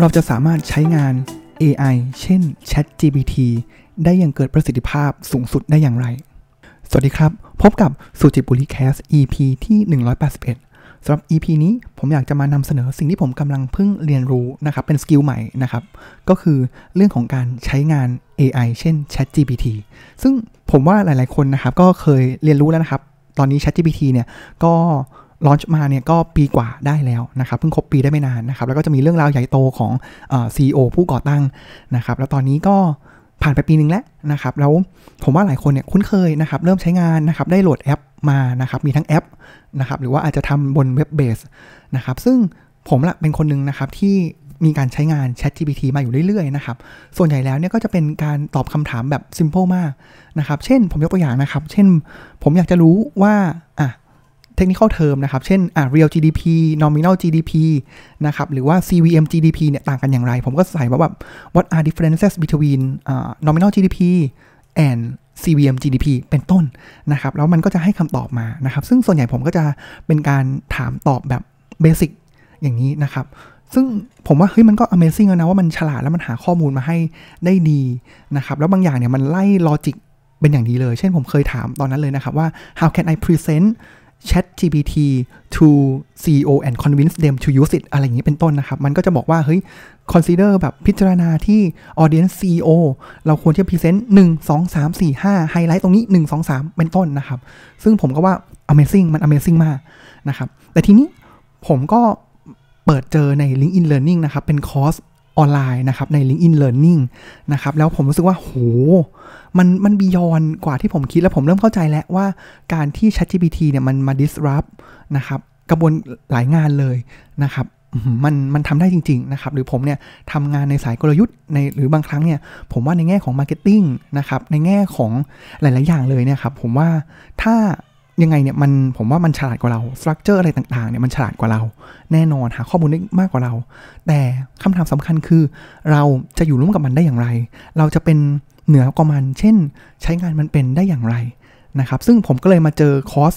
เราจะสามารถใช้งาน AI เช่น ChatGPT ได้อย่างเกิดประสิทธิภาพสูงสุดได้อย่างไร สวัสดีครับ พบกับสุจิบุรีแคส EP ที่ 181สำหรับ EP นี้ผมอยากจะมานำเสนอสิ่งที่ผมกำลังเพิ่งเรียนรู้นะครับ เป็นสกิลใหม่นะครับ ก็คือเรื่องของการใช้งาน AI เช่น ChatGPT ซึ่งผมว่าหลายๆคนนะครับ ก็เคยเรียนรู้แล้วนะครับ ตอนนี้ ChatGPT เนี่ยก็ ลอนช์มาเนี่ยก็ปีกว่าได้แล้วนะครับเพิ่งครบปีได้ไม่นานนะครับแล้วก็จะมีเรื่องราวใหญ่โตของเอ่อ CEO ผู้ก่อตั้งนะครับแล้วตอนนี้ก็ผ่านไปปีหนึ่งแล้วนะครับแล้วผมว่าหลายคนเนี่ยคุ้นเคยนะครับเริ่มใช้งานนะครับได้โหลดแอปมานะครับมีทั้งแอปนะครับหรือว่าอาจจะทำบนเว็บเบสนะครับซึ่งผมละเป็นคนหนึ่งนะครับที่มีการใช้งาน ChatGPT มาอยู่เรื่อยๆนะครับ ส่วนใหญ่แล้วเนี่ยก็จะเป็นการตอบคำถามแบบ simple มากนะครับ เช่นผมยกตัวอย่างนะครับ เช่นผมอยากจะรู้ว่าอะ technical term นะครับ เช่นอะ real GDP nominal GDP นะครับ หรือว่า CVM GDP เนี่ยต่างกันอย่างไร ผมก็ใส่ว่าแบบ what are differences between uh, nominal GDP and CVM GDP เป็นต้นนะครับ แล้วมันก็จะให้คำตอบมานะครับ ซึ่งส่วนใหญ่ผมก็จะเป็นการถามตอบแบบเบสิกอย่างนี้นะครับ ซึ่งผมว่าเฮ้ยมันก็ Amazing แล้วนะว่ามันฉลาดแล้วมันหาข้อมูลมาให้ได้ดีนะครับ แล้วบางอย่างเนี่ยมันไล่ลอจิกเป็นอย่างดีเลย เช่นผมเคยถามตอนนั้นเลยนะครับว่า how can I present Chat GPT to CEO and convince them to use it อะไรอย่างนี้เป็นต้นนะครับ มันก็จะบอกว่า เฮ้ย consider แบบพิจารณาที่ audience CEO เราควรที่จะ present 1 2 3 4 5 ไฮไลท์ตรงนี้ 1 2 3 เป็นต้นนะครับ ซึ่งผมก็ว่า amazing มัน amazing มากนะครับ แต่ทีนี้ผมก็เปิดเจอใน LinkedIn Learning นะครับ เป็นคอร์ส ออนไลน์นะครับใน LinkedIn Learning นะครับแล้วผมรู้สึกว่าโหมันมันบียอนกว่าที่ผมคิดแล้วผมเริ่มเข้าใจแล้วว่าการที่ ChatGPT เนี่ยมันมา disrupt นะครับกระบวนหลายงานเลยนะครับมันมันทำได้จริง ๆ นะครับ หรือผมเนี่ยทำงานในสายกลยุทธ์ในหรือบางครั้งเนี่ย ผมว่าในแง่ของ Marketing นะครับ ในแง่ของหลาย ๆ อย่างเลยเนี่ยครับ ผมว่าถ้า ยังไงเนี่ยมันผมว่ามันฉลาดกว่าเรา structure อะไรต่างๆเนี่ยมันฉลาดกว่าเรา แน่นอนหาข้อมูลได้มากกว่าเรา แต่คำถามสำคัญคือ เราจะอยู่ร่วมกับมันได้อย่างไร เราจะเป็นเหนือกว่ามัน เช่น ใช้งานมันเป็นได้อย่างไรนะครับซึ่งผมก็เลยมาเจอคอร์ส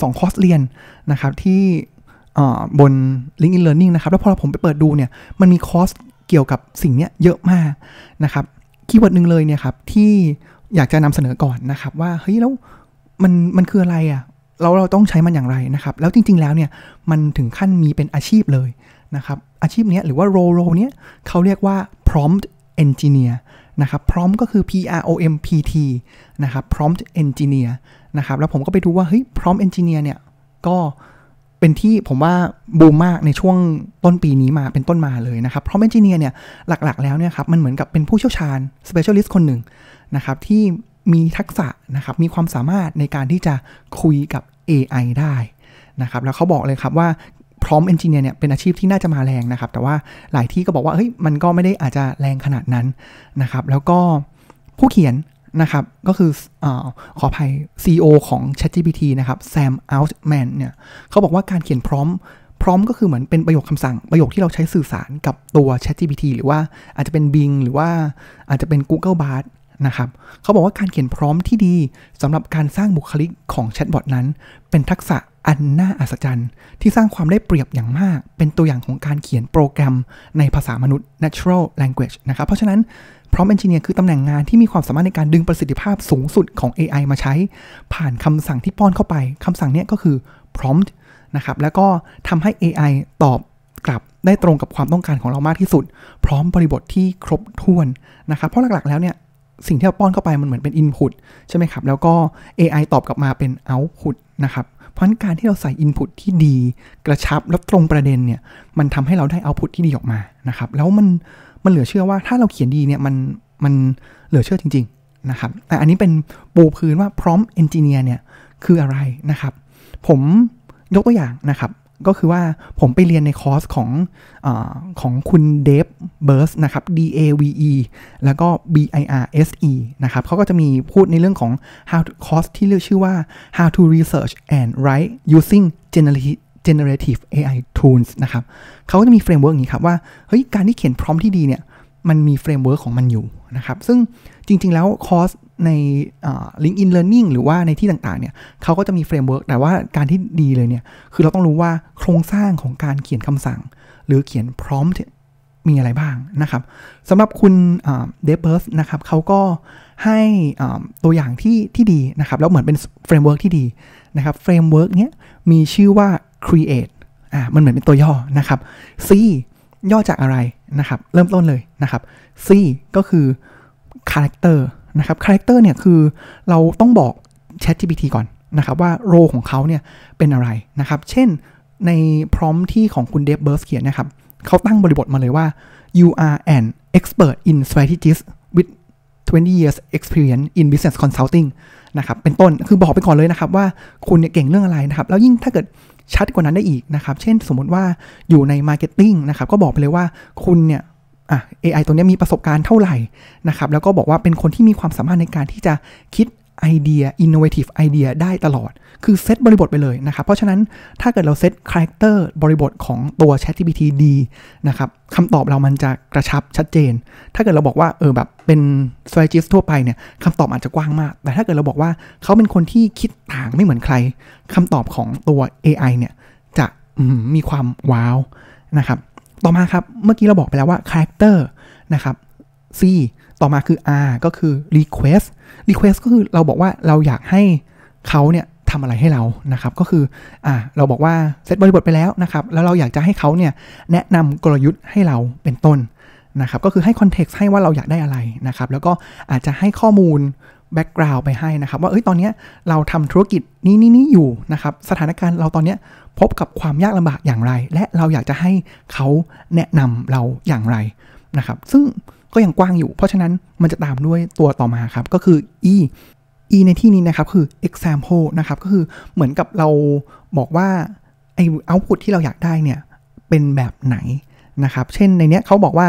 สองคอร์สเรียนนะครับที่บน LinkedIn Learning นะครับ แล้วพอผมไปเปิดดูเนี่ยมันมีคอร์สเกี่ยวกับสิ่งนี้เยอะมากนะครับ keyword หนึ่งเลยเนี่ยครับที่อยากจะนำเสนอก่อนนะครับ ว่าเฮ้ยแล้ว มันมันคืออะไรอะ่ะเราเราต้องใช้มันอย่างไรนะครับ แล้วจริง ๆ แล้วเนี่ยมันถึงขั้นมีเป็นอาชีพเลยนะครับอาชีพนี้หรือว่าโรโรเนี้ยเขาเรียกว่า prompt engineer นะครับ prompt ก็คือ P R O M P T นะครับ prompt engineer นะครับแล้วผมก็ไปดูว่าเฮ้ย prompt engineer เนี่ยก็เป็นที่ผมว่าบูมมากในช่วงต้นปีนี้มาเป็นต้นมาเลยนะครับ prompt engineer เนี่ยหลักๆ แล้วเนี่ยครับมันเหมือนกับเป็นผู้เชี่ยวชาญ specialist คนหนึ่งนะครับที่ มีทักษะนะครับ มีความสามารถในการที่จะคุยกับ AI ได้นะครับ แล้วเขาบอกเลยครับว่า prompt engineer เนี่ยเป็นอาชีพที่น่าจะมาแรงนะครับ แต่ว่าหลายที่ก็บอกว่าเฮ้ยมันก็ไม่ได้อาจจะแรงขนาดนั้นนะครับ แล้วก็ผู้เขียนนะครับ ก็คืออขออภัย CEO ของ ChatGPT นะครับ Sam Altman เนี่ยเขาบอกว่าการเขียน promptพร้อมก็คือเหมือนเป็นประโยคคำสั่งประโยคที่เราใช้สื่อสารกับตัว ChatGPT หรือว่าอาจจะเป็น Bing หรือว่าอาจจะเป็น Google Bard นะครับเขาบอกว่าการเขียนพร้อมที่ดีสำหรับการสร้างบุคลิกของแชทบอทนั้น เป็นทักษะอันน่าอัศจรรย์ ที่สร้างความได้เปรียบอย่างมาก เป็นตัวอย่างของการเขียนโปรแกรมในภาษามนุษย์ natural language นะครับ เพราะฉะนั้นพร้อมเอนจิเนียร์คือตำแหน่งงานที่มีความสามารถในการดึงประสิทธิภาพสูงสุดของ AI มาใช้ ผ่านคำสั่งที่ป้อนเข้าไปคำสั่งนี้ก็คือ prompt นะครับแล้วก็ทำให้ AI ตอบกลับได้ตรงกับความต้องการของเรามากที่สุด พร้อมบริบทที่ครบถ้วนนะครับเพราะหลักๆแล้วเนี่ย สิ่งที่เราป้อนเข้าไปมันเหมือนเป็น Input ใช่ไหมครับ แล้วก็ AI ตอบกลับมาเป็น Output นะครับ เพราะะนั้นการที่เราใส่ Input ที่ดีกระชับแล้วตรงประเด็นเนี่ยมันทำให้เราได้ Output ที่ดีออกมานะครับ แล้วมันมันเหลือเชื่อว่าถ้าเราเขียนดีเนี่ยมันมันเหลือเชื่อจริง ๆนะครับ แต่อันนี้เป็นปูพื้นว่าพร้อม Engineer เนี่ยคืออะไรนะครับ ผมยกตัวอย่างนะครับ ก็คือว่าผมไปเรียนในคอร์สของอของคุณ Dave Birss นะครับ D A V E แล้วก็ B I R S S นะครับเขาก็จะมีพูดในเรื่องของ how to คอร์สที่เรียกชื่อว่า how to research and write using generative generative AI tools นะครับเขาก็จะมี framework อย่างนี้ครับว่า เฮ้ย การที่เขียน prompt ที่ดีเนี่ย มันมี framework ของมันอยู่นะครับ ซึ่งจริง ๆ แล้วคอร์ส ใน LinkedIn Learning หรือว่าในที่ต่าง ๆ เนี่ยเขาก็จะมี framework แต่ว่าการที่ดีเลยเนี่ย คือเราต้องรู้ว่าโครงสร้างของการเขียนคำสั่ง หรือเขียน prompt มีอะไรบ้างนะครับสำหรับคุณ Dave Birss นะครับเขาก็ให้ตัวอย่างที่ที่ดีนะครับ แล้วเหมือนเป็น framework ที่ดีนะครับ framework เนี้ยมีชื่อว่า create อ่ามันเหมือนเป็นตัวย่อนะครับ C ย่อจากอะไรนะครับ เริ่มต้นเลยนะครับ C ก็คือ character นะครับ character เนี่ยคือเราต้องบอก ChatGPT ก่อนนะครับว่า role ของเขาเนี่ยเป็นอะไรนะครับ เช่นใน prompt ที่ของคุณ Dave Birss เขียนนะครับเขาตั้งบริบทมาเลยว่า you are an expert in strategies with 20 years experience in business consulting นะครับเป็นต้นคือบอกไปก่อนเลยนะครับว่าคุณเนี่ยเก่งเรื่องอะไรนะครับ แล้วยิ่งถ้าเกิดชัดกว่านั้นได้อีกนะครับ เช่นสมมติว่าอยู่ใน marketing นะครับ ก็บอกไปเลยว่าคุณเนี่ย อะ AI ตัวนี้มีประสบการณ์เท่าไหร่นะครับ แล้วก็บอกว่าเป็นคนที่มีความสามารถในการที่จะคิดไอเดีย innovative ไอเดียได้ตลอด คือเซตบริบทไปเลยนะครับ เพราะฉะนั้นถ้าเกิดเรา set character บริบทของตัว ChatGPT ดีนะครับคำตอบเรามันจะกระชับชัดเจน ถ้าเกิดเราบอกว่าเออแบบเป็น strategist ทั่วไปเนี่ยคำตอบอาจจะกว้างมาก แต่ถ้าเกิดเราบอกว่าเขาเป็นคนที่คิดต่างไม่เหมือนใครคำตอบของตัว AI เนี่ยจะมีความว้าวนะครับ ต่อมาครับ เมื่อกี้เราบอกไปแล้วว่า character นะครับ C ต่อมาคือ R ก็คือ request request ก็คือเราบอกว่าเราอยากให้เขาเนี่ยทำอะไรให้เรานะครับ ก็คืออ่าเราบอกว่าเซตบริบทไปแล้วนะครับ แล้วเราอยากจะให้เขาเนี่ยแนะนำกลยุทธ์ให้เราเป็นต้นนะครับ ก็คือให้ context ให้ว่าเราอยากได้อะไรนะครับ แล้วก็อาจจะให้ข้อมูล background ไปให้นะครับว่าเอ้ยตอนนี้เราทำธุรกิจนี้นี้นี้อยู่นะครับสถานการณ์เราตอนนี้พบกับความยากลำบากอย่างไร และเราอยากจะให้เขาแนะนำเราอย่างไรนะครับซึ่งก็ยังกว้างอยู่ เพราะฉะนั้นมันจะตามด้วยตัวต่อมาครับ ก็คือ e e ในที่นี้นะครับคือ example นะครับก็คือเหมือนกับเราบอกว่าไอ้ output ที่เราอยากได้เนี่ยเป็นแบบไหนนะครับ เช่นในเนี้ยเขาบอกว่า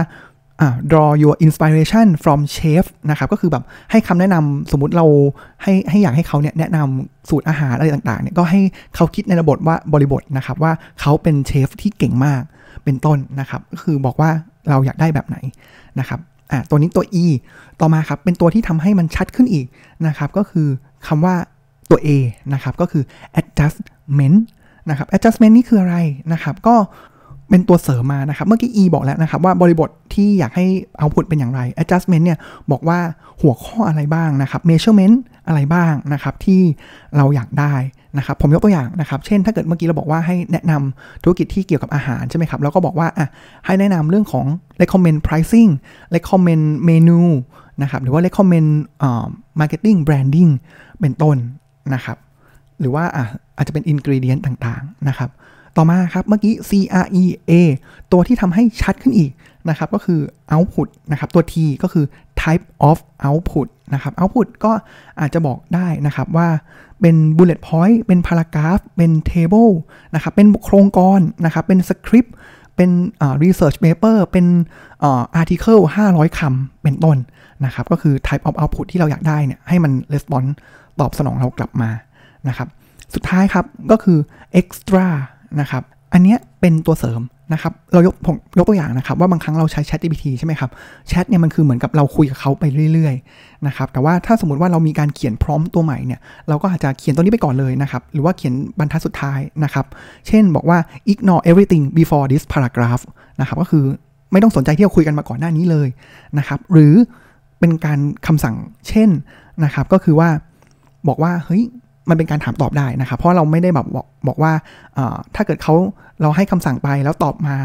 draw your inspiration from chef นะครับ ก็คือแบบให้คำแนะนำสมมติเราให้ให้อยากให้เขาเนี่ยแนะนำสูตรอาหารอะไรต่างๆเนี่ยก็ให้เขาคิดในระบบว่าบริบทนะครับว่าเขาเป็นเชฟที่เก่งมากเป็นต้นนะครับ ก็คือบอกว่าเราอยากได้แบบไหนนะครับอะตัวนี้ตัว e ต่อมาครับ เป็นตัวที่ทำให้มันชัดขึ้นอีกนะครับ ก็คือคำว่าตัว a นะครับ ก็คือ adjustment นะครับ adjustment นี่คืออะไรนะครับ ก็ เป็นตัวเสริมมานะครับ เมื่อกี้ e บอกแล้วนะครับ ว่าบริบทที่อยากให้ output เป็นอย่างไร adjustment เนี่ยบอกว่าหัวข้ออะไรบ้างนะครับ measurement อะไรบ้างนะครับที่เราอยากได้นะครับ ผมยกตัวอย่างนะครับ เช่นถ้าเกิดเมื่อกี้เราบอกว่าให้แนะนำธุรกิจที่เกี่ยวกับอาหารใช่ไหมครับแล้วก็บอกว่าอะให้แนะนำเรื่องของ recommend pricing recommend menu นะครับหรือว่า recommend marketing branding เป็นต้นนะครับ หรือว่าอะอาจจะเป็น ingredient ต่างๆนะครับ ต่อมาครับเมื่อกี้ CREA ตัวที่ทำให้ชัดขึ้นอีกนะครับก็คือ output นะครับตัว T ก็คือ type of output นะครับ output ก็อาจจะบอกได้นะครับว่าเป็น bullet point เป็น paragraph เป็น table นะครับเป็นโครงกรนะครับเป็น script เป็น research paper เป็น article 500 คำเป็นต้นนะครับก็คือ type of output ที่เราอยากได้เนี่ยให้มัน response ตอบสนองเรากลับมานะครับสุดท้ายครับก็คือ extra นะครับ อันนี้เป็นตัวเสริมนะครับ เรายกผมยกตัวอย่างนะครับ ว่าบางครั้งเราใช้ Chat GPT ใช่ไหมครับแชทเนี่ยมันคือเหมือนกับเราคุยกับเขาไปเรื่อยๆนะครับแต่ว่าถ้าสมมติว่าเรามีการเขียนพร้อมตัวใหม่เนี่ยเราก็อาจจะเขียนตัวนี้ไปก่อนเลยนะครับ หรือว่าเขียนบรรทัดสุดท้ายนะครับ เช่นบอกว่า ignore everything before this paragraph นะครับก็คือไม่ต้องสนใจที่เราคุยกันมาก่อนหน้านี้เลยนะครับหรือเป็นการคำสั่งเช่นนะครับก็คือว่าบอกว่าเฮ้ย มันเป็นการถามตอบได้นะครับ เพราะเราไม่ได้แบบบอกบอกว่าถ้าเกิดเขาเราให้คำสั่งไปแล้วตอบมา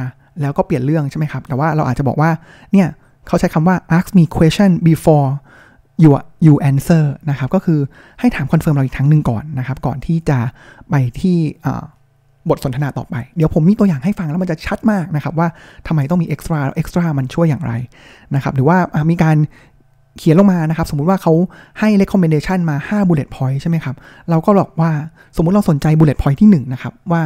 แล้วก็เปลี่ยนเรื่องใช่ไหมครับ แต่ว่าเราอาจจะบอกว่าเนี่ยเขาใช้คำว่า ask me question before you you answer นะครับ ก็คือให้ถาม confirm เราอีกครั้งหนึ่งก่อนนะครับ ก่อนที่จะไปที่บทสนทนาต่อไป เดี๋ยวผมมีตัวอย่างให้ฟังแล้วมันจะชัดมากนะครับ ว่าทำไมต้องมี extra extra มันช่วยอย่างไรนะครับ หรือว่ามีการ เขียนลงมานะครับ สมมุติว่าเขาให้ recommendation มา 5 bullet point ใช่ไหมครับ เราก็บอกว่าสมมุติเราสนใจ bullet point ที่ 1 นะครับ ว่า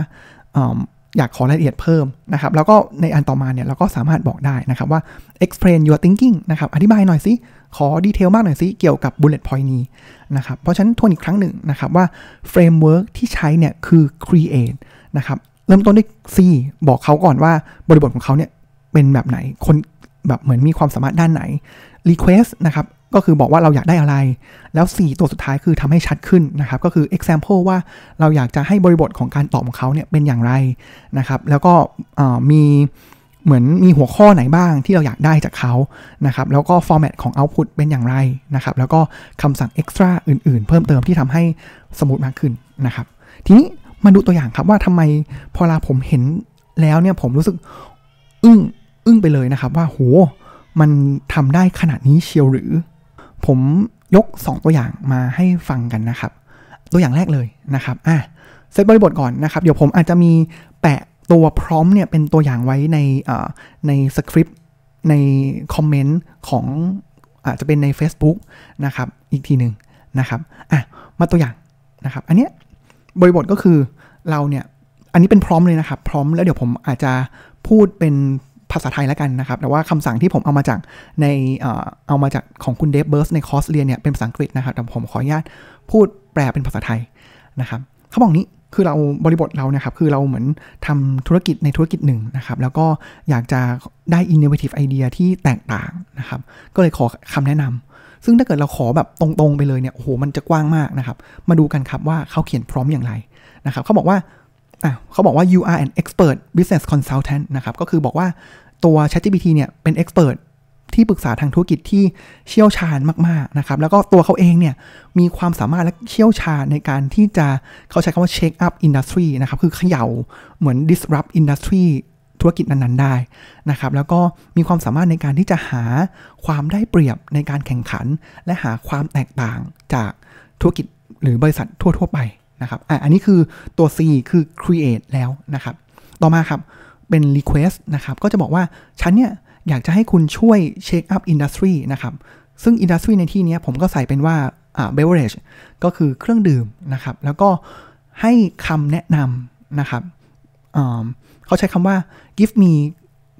อยากขอรายละเอียดเพิ่มนะครับ แล้วก็ในอันต่อมาเนี่ยเราก็สามารถบอกได้นะครับว่า explain your thinking นะครับ อธิบายหน่อยสิ ขอดีเทลมากหน่อยสิ เกี่ยวกับ bullet point นี้นะครับ เพราะฉะนั้นทวนอีกครั้งหนึ่งนะครับว่า framework ที่ใช้เนี่ยคือ create นะครับ เริ่มต้นด้วย C บอกเขาก่อนว่าบริบทของเขาเนี่ยเป็นแบบไหน คน แบบเหมือนมีความสามารถด้านไหน request นะครับก็คือบอกว่าเราอยากได้อะไร แล้ว 4 ตัวสุดท้ายคือทำให้ชัดขึ้นนะครับ ก็คือ example ว่าเราอยากจะให้บริบทของการตอบของเขาเนี่ยเป็นอย่างไรนะครับ แล้วก็มีเหมือนมีหัวข้อไหนบ้างที่เราอยากได้จากเขานะครับ แล้วก็ format ของ Output เป็นอย่างไรนะครับ แล้วก็คำสั่ง Extra อื่น ๆ เพิ่มเติมที่ทำให้ smooth มากขึ้นนะครับ ทีนี้มาดูตัวอย่างครับว่าทำไมพอลาผมเห็นแล้วเนี่ยผมรู้สึกอึ้ง อึ้งไปเลยนะครับว่าโหมันทำได้ขนาดนี้เชียวหรือ ผมยก 2 ตัวอย่างมาให้ฟังกันนะครับ ตัวอย่างแรกเลยนะครับอะเซตบริบทก่อนนะครับ เดี๋ยวผมอาจจะมีแปะตัวพร้อมเนี่ยเป็นตัวอย่างไว้ในในสคริปต์ในคอมเมนต์ของอาจจะเป็นใน Facebook นะครับ อีกทีหนึ่งนะครับอะมาตัวอย่างนะครับ อันเนี้ยบริบทก็คือเราเนี่ย อันนี้เป็นพร้อมเลยนะครับ พร้อมแล้วเดี๋ยวผมอาจจะพูดเป็น ภาษาไทยแล้วกันนะครับ แต่ว่าคำสั่งที่ผมเอามาจากในเอามาจากของคุณ Dave Birss ในคอร์สเรียนเนี่ยเป็นภาษาอังกฤษนะครับแต่ผมขออนุญาตพูดแปลเป็นภาษาไทยนะครับเขาบอกนี้คือเราบริบทเราเนี่ยครับคือเราเหมือนทำธุรกิจในธุรกิจหนึ่งนะครับ แล้วก็อยากจะได้ innovative idea ที่แตกต่างนะครับ ก็เลยขอคำแนะนำซึ่งถ้าเกิดเราขอแบบตรงๆไปเลยเนี่ยโอ้โหมันจะกว้างมากนะครับ มาดูกันครับว่าเขาเขียน prompt อย่างไรนะครับเขาบอกว่า อะเขาบอกว่า you are an expert business consultant นะครับ ก็คือบอกว่าตัว ChatGPT เนี่ยเป็น expert ที่ปรึกษาทางธุรกิจที่เชี่ยวชาญมาก ๆ นะครับ แล้วก็ตัวเขาเองเนี่ยมีความสามารถและเชี่ยวชาญในการที่จะเขาใช้คำว่า shake up industry นะครับ คือเขย่าเหมือน disrupt industry ธุรกิจนั้น ๆ ได้นะครับ แล้วก็มีความสามารถในการที่จะหาความได้เปรียบในการแข่งขัน และหาความแตกต่างจากธุรกิจหรือบริษัททั่ว ๆ ไป นะครับอะอันนี้คือตัว C คือ create แล้วนะครับ ต่อมาครับ เป็น request นะครับ ก็จะบอกว่า ฉันเนี่ย อยากจะให้คุณช่วย shake up industry นะครับ ซึ่ง industry ในที่นี้ผมก็ใส่เป็นว่าอ่า beverage ก็คือเครื่องดื่มนะครับ แล้วก็ให้คำแนะนำนะครับเขาใช้คำว่า give me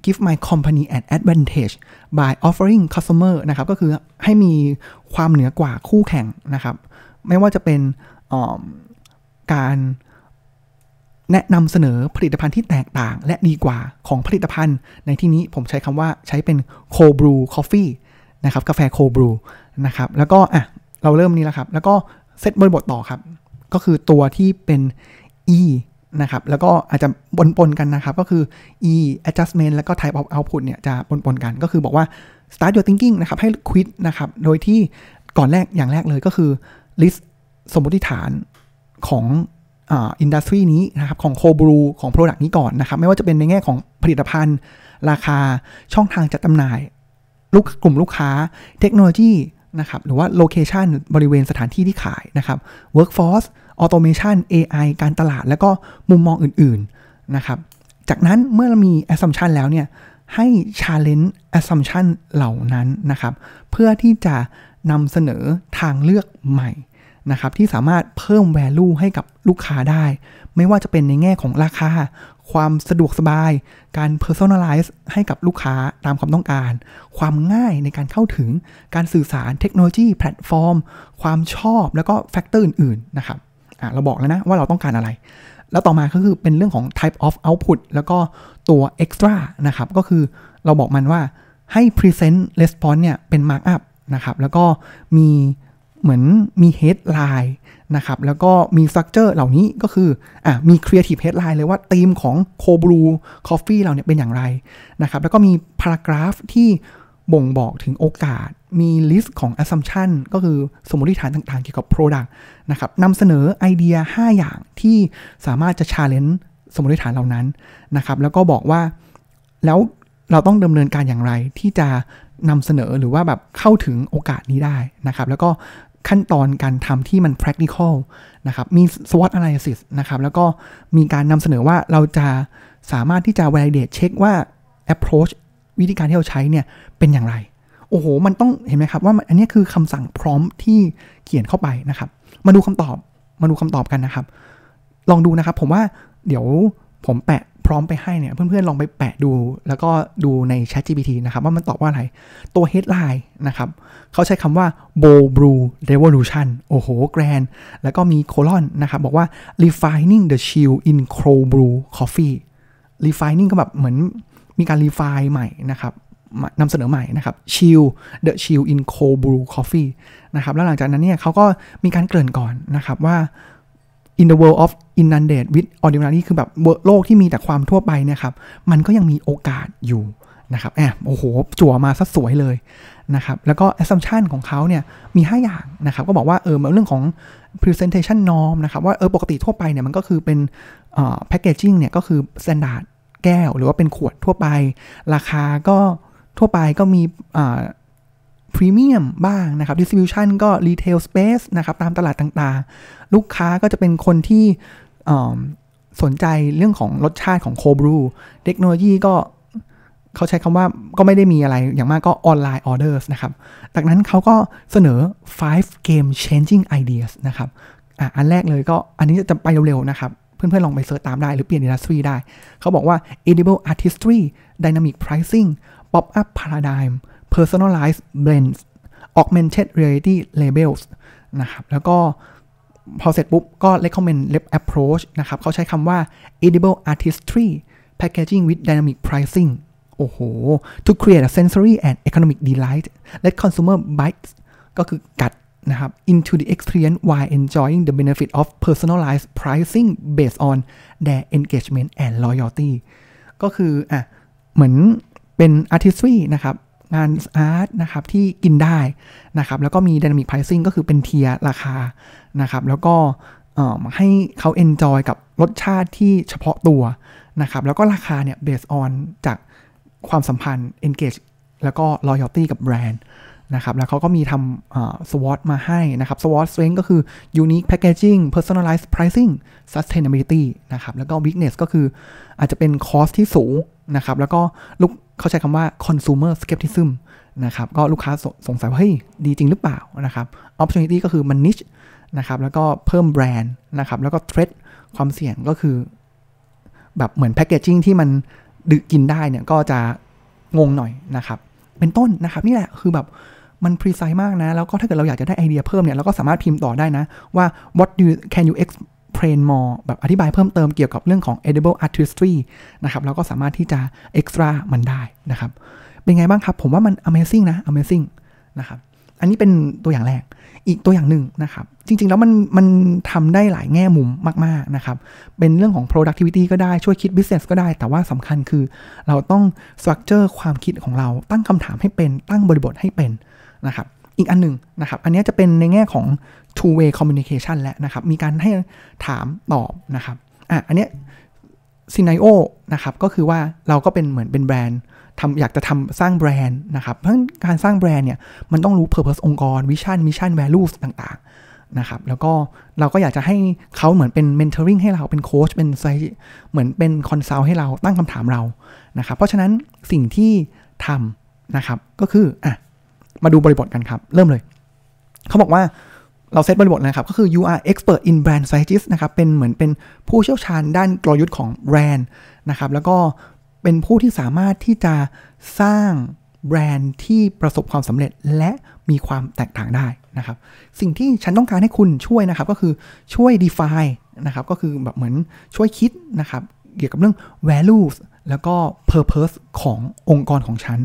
give my company an advantage by offering customer นะครับ ก็คือให้มีความเหนือกว่าคู่แข่งนะครับ ไม่ว่าจะเป็น การแนะนำเสนอผลิตภัณฑ์ที่แตกต่าง และดีกว่าของผลิตภัณฑ์ ในที่นี้ผมใช้คำว่าใช้เป็นโคบรูคอฟฟี่นะครับกาแฟโคบรูนะครับแล้วก็อะเราเริ่มนี้แล้วครับ แล้วก็เซตบริบทต่อครับ ก็คือตัวที่เป็น e นะครับแล้วก็อาจจะปนปนกันนะครับ ก็คือ e adjustment แล้วก็ type of output เนี่ยจะปนปนกัน ก็คือบอกว่า start your thinking นะครับ ให้ คิด นะครับ โดยที่ก่อนแรกอย่างแรกเลยก็คือ list สมมติฐาน ของ industry นี้นะครับของโคบรูของ Product นี้ก่อนนะครับ ไม่ว่าจะเป็นในแง่ของผลิตภัณฑ์ ราคาช่องทางจัดจำหน่าย ลูกกลุ่มลูกค้า เทคโนโลยีนะครับหรือว่า location บริเวณสถานที่ที่ขายนะครับ Workforce Automation AI การตลาด แล้วก็มุมมองอื่นๆนะครับ จากนั้นเมื่อเรามี assumption แล้วเนี่ยให้ challenge assumption เหล่านั้นนะครับ เพื่อที่จะนำเสนอทางเลือกใหม่ นะครับที่สามารถเพิ่ม value ให้กับลูกค้าได้ ไม่ว่าจะเป็นในแง่ของราคา ความสะดวกสบาย การ personalize ให้กับลูกค้าตามความต้องการ ความง่ายในการเข้าถึงการสื่อสารเทคโนโลยีแพลตฟอร์ม ความชอบแล้วก็ factor อื่นๆนะครับเราบอกแล้วนะว่าเราต้องการอะไร แล้วต่อมาก็คือเป็นเรื่องของ type of output แล้วก็ตัว extra นะครับก็คือเราบอกมันว่าให้ present response เนี่ยเป็น markup นะครับแล้วก็มี เหมือนมี headline นะครับ แล้วก็มี structure เหล่านี้ก็คืออะมี creative headline เลยว่าธีมของ cold brew coffee เราเนี่ยเป็นอย่างไรนะครับ แล้วก็มี paragraph ที่บ่งบอกถึงโอกาส มี list ของ assumption ก็คือสมมติฐานต่างๆ เกี่ยวกับ product นะครับนำเสนอไอเดีย 5 อย่างที่สามารถจะ challenge สมมติฐานเหล่านั้นนะครับ แล้วก็บอกว่าแล้วเราต้องดำเนินการอย่างไรที่จะนำเสนอหรือว่าแบบเข้าถึงโอกาสนี้ได้นะครับ แล้วก็ ขั้นตอนการทำที่มัน practical นะครับ มี SWOT analysis นะครับ แล้วก็มีการนำเสนอว่าเราจะสามารถที่จะ validate เช็คว่า approach วิธีการที่เราใช้เนี่ยเป็นอย่างไร โอ้โห มันต้องเห็นไหมครับว่าอันนี้คือคำสั่งพร้อมที่เขียนเข้าไปนะครับ มาดูคำตอบ มาดูคำตอบกันนะครับ ลองดูนะครับ ผมว่าเดี๋ยวผมแปะ ร้อมไปให้เนี่ย เพื่อนๆ ลองไปแปะดู แล้วก็ดูใน Chat GPT นะครับ ว่ามันตอบว่าอะไร ตัว headline นะครับ เขาใช้คำว่า bold brew revolution โอ้โห แกรน แล้วก็มีโคลอนนะครับ บอกว่า refining the chill in cold brew coffee refining ก็แบบเหมือนมีการ refine ใหม่นะครับนำเสนอใหม่นะครับ chill the chill in cold brew coffee นะครับ แล้วหลังจากนั้นเนี่ยเขาก็มีการเกริ่นก่อนนะครับว่า in the world of inundated with ordinary คือแบบโลกที่มีแต่ความทั่วไปนี่ยครับ มันก็ยังมีโอกาสอยู่นะครับแอบโอ้โห จั่วมาซะสวยเลยนะครับ แล้วก็ assumption ของเขาเนี่ย มี 5 อย่างนะครับ ก็บอกว่า เออเรื่องของ presentation norm นะครับ ว่า เออ ปกติทั่วไปเนี่ย มันก็คือเป็น packaging เนี่ย ก็คือ standard แก้ว หรือว่าเป็นขวดทั่วไป ราคาก็ทั่วไปก็มี พรีเมียมบ้างนะครับ distribution ก็ retail space นะครับตามตลาดต่างๆ ลูกค้าก็จะเป็นคนที่สนใจเรื่องของรสชาติของโคบรูเทคโนโลยีก็เขาใช้คำว่าก็ไม่ได้มีอะไรอย่างมากก็ออนไลน์ออเดอร์สนะครับจากนั้นเขาก็เสนอ five game changing ideas นะครับอะอันแรกเลยก็อันนี้จะไปเร็วๆนะครับ เพื่อนๆ ลองไป search ตามได้หรือเปลี่ยน industry ได้ เขาบอกว่า edible artistry dynamic pricing pop up paradigm personalized blends augmented reality labels นะครับ แล้วก็พอเสร็จปุ๊บ ก็ recommend lab approach นะครับ เขาใช้คำว่า edible artistry packaging with dynamic pricing โอ้โห to create a sensory and economic delight let consumer bites ก็คือกัดนะครับ into the experience while enjoying the benefit of personalized pricing based on their engagement and loyalty ก็คือ อะ เหมือนเป็น artistry นะครับ งาน art นะครับที่กินได้นะครับแล้วก็มี dynamic pricing ก็คือเป็น tier ราคานะครับแล้วก็ให้เขา enjoy กับรสชาติที่เฉพาะตัวนะครับแล้วก็ราคาเนี่ย based onจากความสัมพันธ์ engage แล้วก็ loyalty กับแบรนด์ นะครับ แล้วเขาก็มีทำ SWOT มาให้นะครับ SWOT strength ก็คือ unique packaging personalized pricing sustainability นะครับ แล้วก็ weakness ก็คืออาจจะเป็น cost ที่สูงนะครับ แล้วก็ลูกเขาใช้คำว่า consumer skepticism นะครับ ก็ลูกค้าสงสัยว่าเฮ้ย ดีจริงหรือเปล่านะครับ opportunity ก็คือมัน niche นะครับ แล้วก็เพิ่มแบรนด์นะครับ แล้วก็ threat ความเสี่ยงก็คือ แบบเหมือน packaging ที่มันดึกกินได้เนี่ยก็จะงงหน่อยนะครับ เป็นต้นนะครับ นี่แหละคือแบบ มัน precise มากนะ แล้วก็ถ้าเกิดเราอยากจะได้ไอเดียเพิ่มเนี่ยเราก็สามารถพิมพ์ต่อได้นะ ว่า what do you, can you explain more แบบอธิบายเพิ่มเติมเกี่ยวกับเรื่องของ edible artistry นะครับเราก็สามารถที่จะ extra มันได้นะครับ เป็นไงบ้างครับ ผมว่ามัน amazing นะ amazing นะครับอันนี้เป็นตัวอย่างแรก อีกตัวอย่างหนึ่งนะครับ จริง ๆ แล้วมันมันทำได้หลายแง่มุมมาก ๆ นะครับ เป็นเรื่องของ productivity ก็ได้ ช่วยคิด business ก็ได้ แต่ว่าสำคัญคือเราต้อง structure ความคิดของเรา ตั้งคำถามให้เป็น ตั้งบริบทให้เป็น นะครับอีกอันหนึ่งนะครับอันนี้จะเป็นในแง่ของ two way communication แล้วนะครับมีการให้ถามตอบนะครับอะอันนี้ซีน n โอนะครับก็คือว่าเราก็เป็นเหมือนเป็นแบรนด์ทำอยากจะทำสร้างแบรนด์นะครับเพราะการสร้างแบรนด์เนี่ยมันต้องรู้ Purpose องค์กร Vision Mission Values ต่างๆนะครับแล้วก็เราก็อยากจะให้เขาเหมือนเป็น Mentoring ให้เราเป็นโค้ชเป็นไซเหมือนเป็น consult ให้เราตั้งคำถามเรานะครับเพราะฉะนั้นสิ่งที่ทำนะครับก็คืออะ มาดูบริบทกันครับ เริ่มเลย เขาบอกว่าเราเซตบริบทนะครับ ก็คือ you are expert in brand strategies นะครับ เป็นเหมือนเป็นผู้เชี่ยวชาญด้านกลยุทธ์ของแบรนด์นะครับ แล้วก็เป็นผู้ที่สามารถที่จะสร้างแบรนด์ที่ประสบความสำเร็จและมีความแตกต่างได้นะครับ สิ่งที่ฉันต้องการให้คุณช่วยนะครับ ก็คือช่วย define นะครับ ก็คือแบบเหมือนช่วยคิดนะครับ เกี่ยวกับเรื่อง values แล้วก็ purpose ขององค์กรของฉัน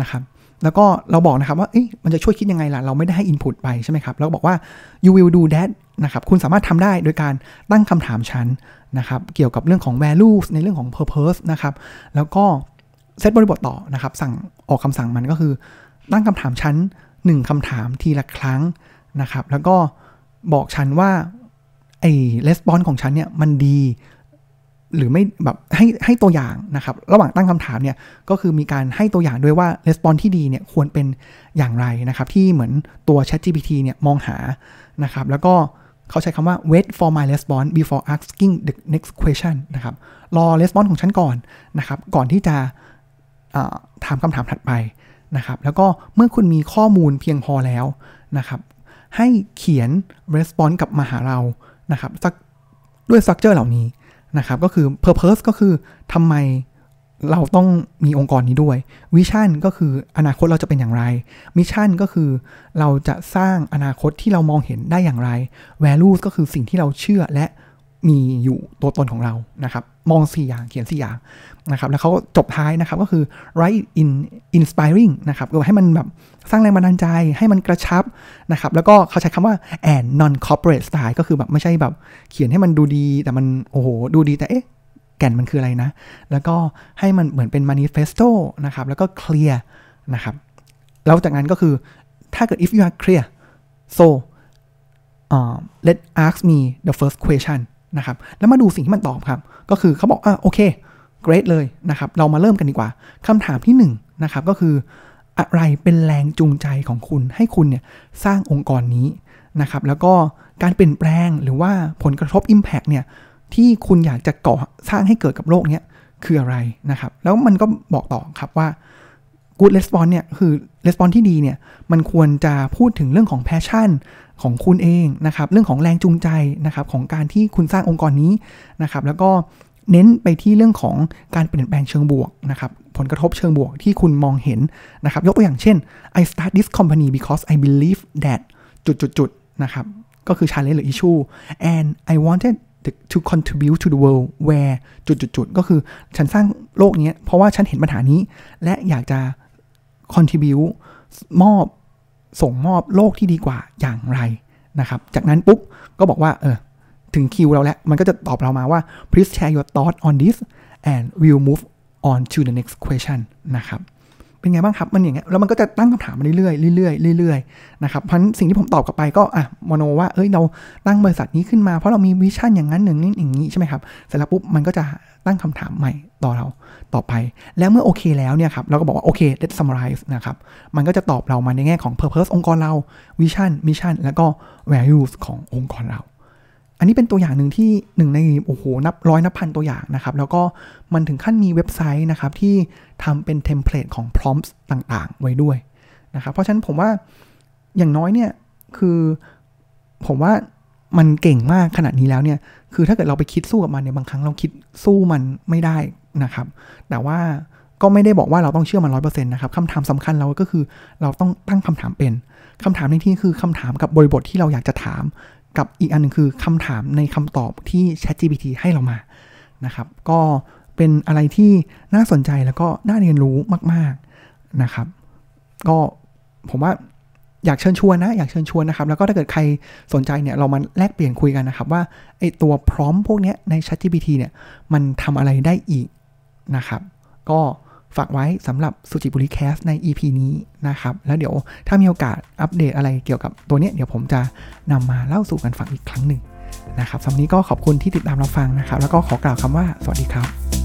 นะครับ แล้วก็เราบอกนะครับว่ามันจะช่วยคิดยังไงล่ะ เราไม่ได้ให้ input ไปใช่ไหมครับเราบอกว่า you will do that นะครับคุณสามารถทำได้โดยการตั้งคำถามฉันนะครับ เกี่ยวกับเรื่องของ values ในเรื่องของ purpose นะครับ แล้วก็เซตบริบทต่อนะครับ สั่งออกคำสั่งมันก็คือ ตั้งคำถามชั้น 1คำถามทีละครั้งนะครับ แล้วก็บอกฉันว่าไอ้レスปอนของฉันเนี่ยมันดี หรือไม่แบบให้ให้ตัวอย่างนะครับ ระหว่างตั้งคำถามเนี่ยก็คือมีการให้ตัวอย่างด้วยว่าレスปอนที่ดีเนี่ยควรเป็นอย่างไรนะครับ ที่เหมือนตัว ChatGPT เนี่ยมองหานะครับ แล้วก็เขาใช้คำว่า wait for my response before asking the next question นะครับ รอ response ของฉันก่อนนะครับ ก่อนที่จะถามคำถามถัดไปนะครับ แล้วก็เมื่อคุณมีข้อมูลเพียงพอแล้วนะครับ ให้เขียน response กับมาหาเรานะครับด้วย structure เหล่านี้ นะครับก็คือ purpose ก็คือทำไมเราต้องมีองค์กรนี้ด้วย vision ก็คืออนาคตเราจะเป็นอย่างไร mission ก็คือเราจะสร้างอนาคตที่เรามองเห็นได้อย่างไร values ก็คือสิ่งที่เราเชื่อและ มีอยู่ตัวตนของเรานะครับมอง 4 อย่างเขียน 4 อย่างนะครับแล้วเขาจบท้ายนะครับก็คือ write in inspiring นะครับก็ให้มันแบบสร้างแรงบันดาลใจให้มันกระชับนะครับแล้วก็เขาใช้คำว่า and non corporate style ก็คือแบบไม่ใช่แบบเขียนให้มันดูดีแต่มันโอ้โหดูดีแต่เอ๊ะแก่นมันคืออะไรนะ แล้วก็ให้มันเหมือนเป็น manifesto นะครับแล้วก็ clear นะครับแล้วจากนั้นก็คือถ้าเกิด if you are clear so uh, let ask me the first question นะครับ แล้วมาดูสิ่งที่มันตอบครับ ก็คือเขาบอกอะโอเค great เลยนะครับ เรามาเริ่มกันดีกว่าคำถามที่1นนะครับก็คืออะไรเป็นแรงจูงใจของคุณให้คุณเนี่ยสร้างองค์กรนี้นะครับ แล้วก็การเปลี่ยนแปลงหรือว่าผลกระทบ Impact เนี่ยที่คุณอยากจะก่อสร้างให้เกิดกับโลกเนี้ยคืออะไรนะครับ แล้วมันก็บอกต่อครับว่า good response เนี่ยคือ response ที่ดีเนี่ยมันควรจะพูดถึงเรื่องของ passion ของคุณเองนะครับ เรื่องของแรงจูงใจนะครับของการที่คุณสร้างองค์กรนี้นะครับ แล้วก็เน้นไปที่เรื่องของการเปลี่ยนแปลงเชิงบวกนะครับ ผลกระทบเชิงบวกที่คุณมองเห็นนะครับ ยกตัวอย่างเช่น I start this company because I believe that จุดๆๆนะครับ ก็คือ challenge หรือ issue and I wanted to contribute to the world where จุดๆๆก็คือฉันสร้างโลกนี้เพราะว่าฉันเห็นปัญหานี้ และอยากจะ contribute มอบ ส่งมอบโลกที่ดีกว่าอย่างไรนะครับ จากนั้นปุ๊บก็บอกว่าเออถึงคิวเราแล้ว มันก็จะตอบเรามาว่า please share your thought on this and we'll move on to the next question นะครับ เป็นไงบ้างครับมันอย่างเงี้ยแล้วมันก็จะตั้งคำถามมาเรื่อยๆเรื่อยๆเรื่อยๆนะครับเพราะสิ่งที่ผมตอบกลับไปก็อะมโนว่าเอ้ยเราตั้งบริษัทนี้ขึ้นมาเพราะเรามีวิชั่นอย่างนั้นหนึ่งนี้อย่างนี้ใช่ไหมครับเสร็จแล้วปุ๊บมันก็จะตั้งคำถามใหม่ต่อเราต่อไป แล้วเมื่อโอเคแล้วเนี่ยครับเราก็บอกว่าโอเค let's summarize นะครับมันก็จะตอบเรามาในแง่ของ purpose องค์กรเรา vision mission แล้วก็ values ขององค์กรเรา อันนี้เป็นตัวอย่างหนึ่งที่หนึ่งในโอ้โหนับร้อยนับพันตัวอย่างนะครับ แล้วก็มันถึงขั้นมีเว็บไซต์นะครับที่ทำเป็นเทมเพลตของ prompts ต่างๆ ไว้ด้วยนะครับเพราะฉะนั้นผมว่าอย่างน้อยเนี่ยคือผมว่ามันเก่งมากขนาดนี้แล้วเนี่ย คือถ้าเกิดเราไปคิดสู้กับมันเนี่ยบางครั้งเราคิดสู้มันไม่ได้นะครับ แต่ว่าก็ไม่ได้บอกว่าเราต้องเชื่อมันร้อยเปอร์เซ็นต์นะครับคำถามสำคัญเราก็คือเราต้องตั้งคำถามเป็นคำถามในที่คือคำถามกับบริบทที่เราอยากจะถาม กับอีกอันหนึ่งคือคำถามในคำตอบที่ ChatGPT ให้เรามานะครับ ก็เป็นอะไรที่น่าสนใจแล้วก็น่าเรียนรู้มาก ๆนะครับ ก็ผมว่าอยากเชิญชวนนะ อยากเชิญชวนนะครับ แล้วก็ถ้าเกิดใครสนใจเนี่ยเรามาแลกเปลี่ยนคุยกันนะครับ ว่าไอตัวพร้อมพวกนี้ใน ChatGPT เนี่ยมันทำอะไรได้อีกนะครับ ก็ ฝากไว้สำหรับสุจิบุรีแคสใน EP นี้นะครับ แล้วเดี๋ยวถ้ามีโอกาสอัปเดตอะไรเกี่ยวกับตัวนี้เดี๋ยวผมจะนำมาเล่าสู่กันฟังอีกครั้งหนึ่งนะครับสำหรับนี้ก็ขอบคุณที่ติดตามเราฟังนะครับ แล้วก็ขอกล่าวคำว่าสวัสดีครับ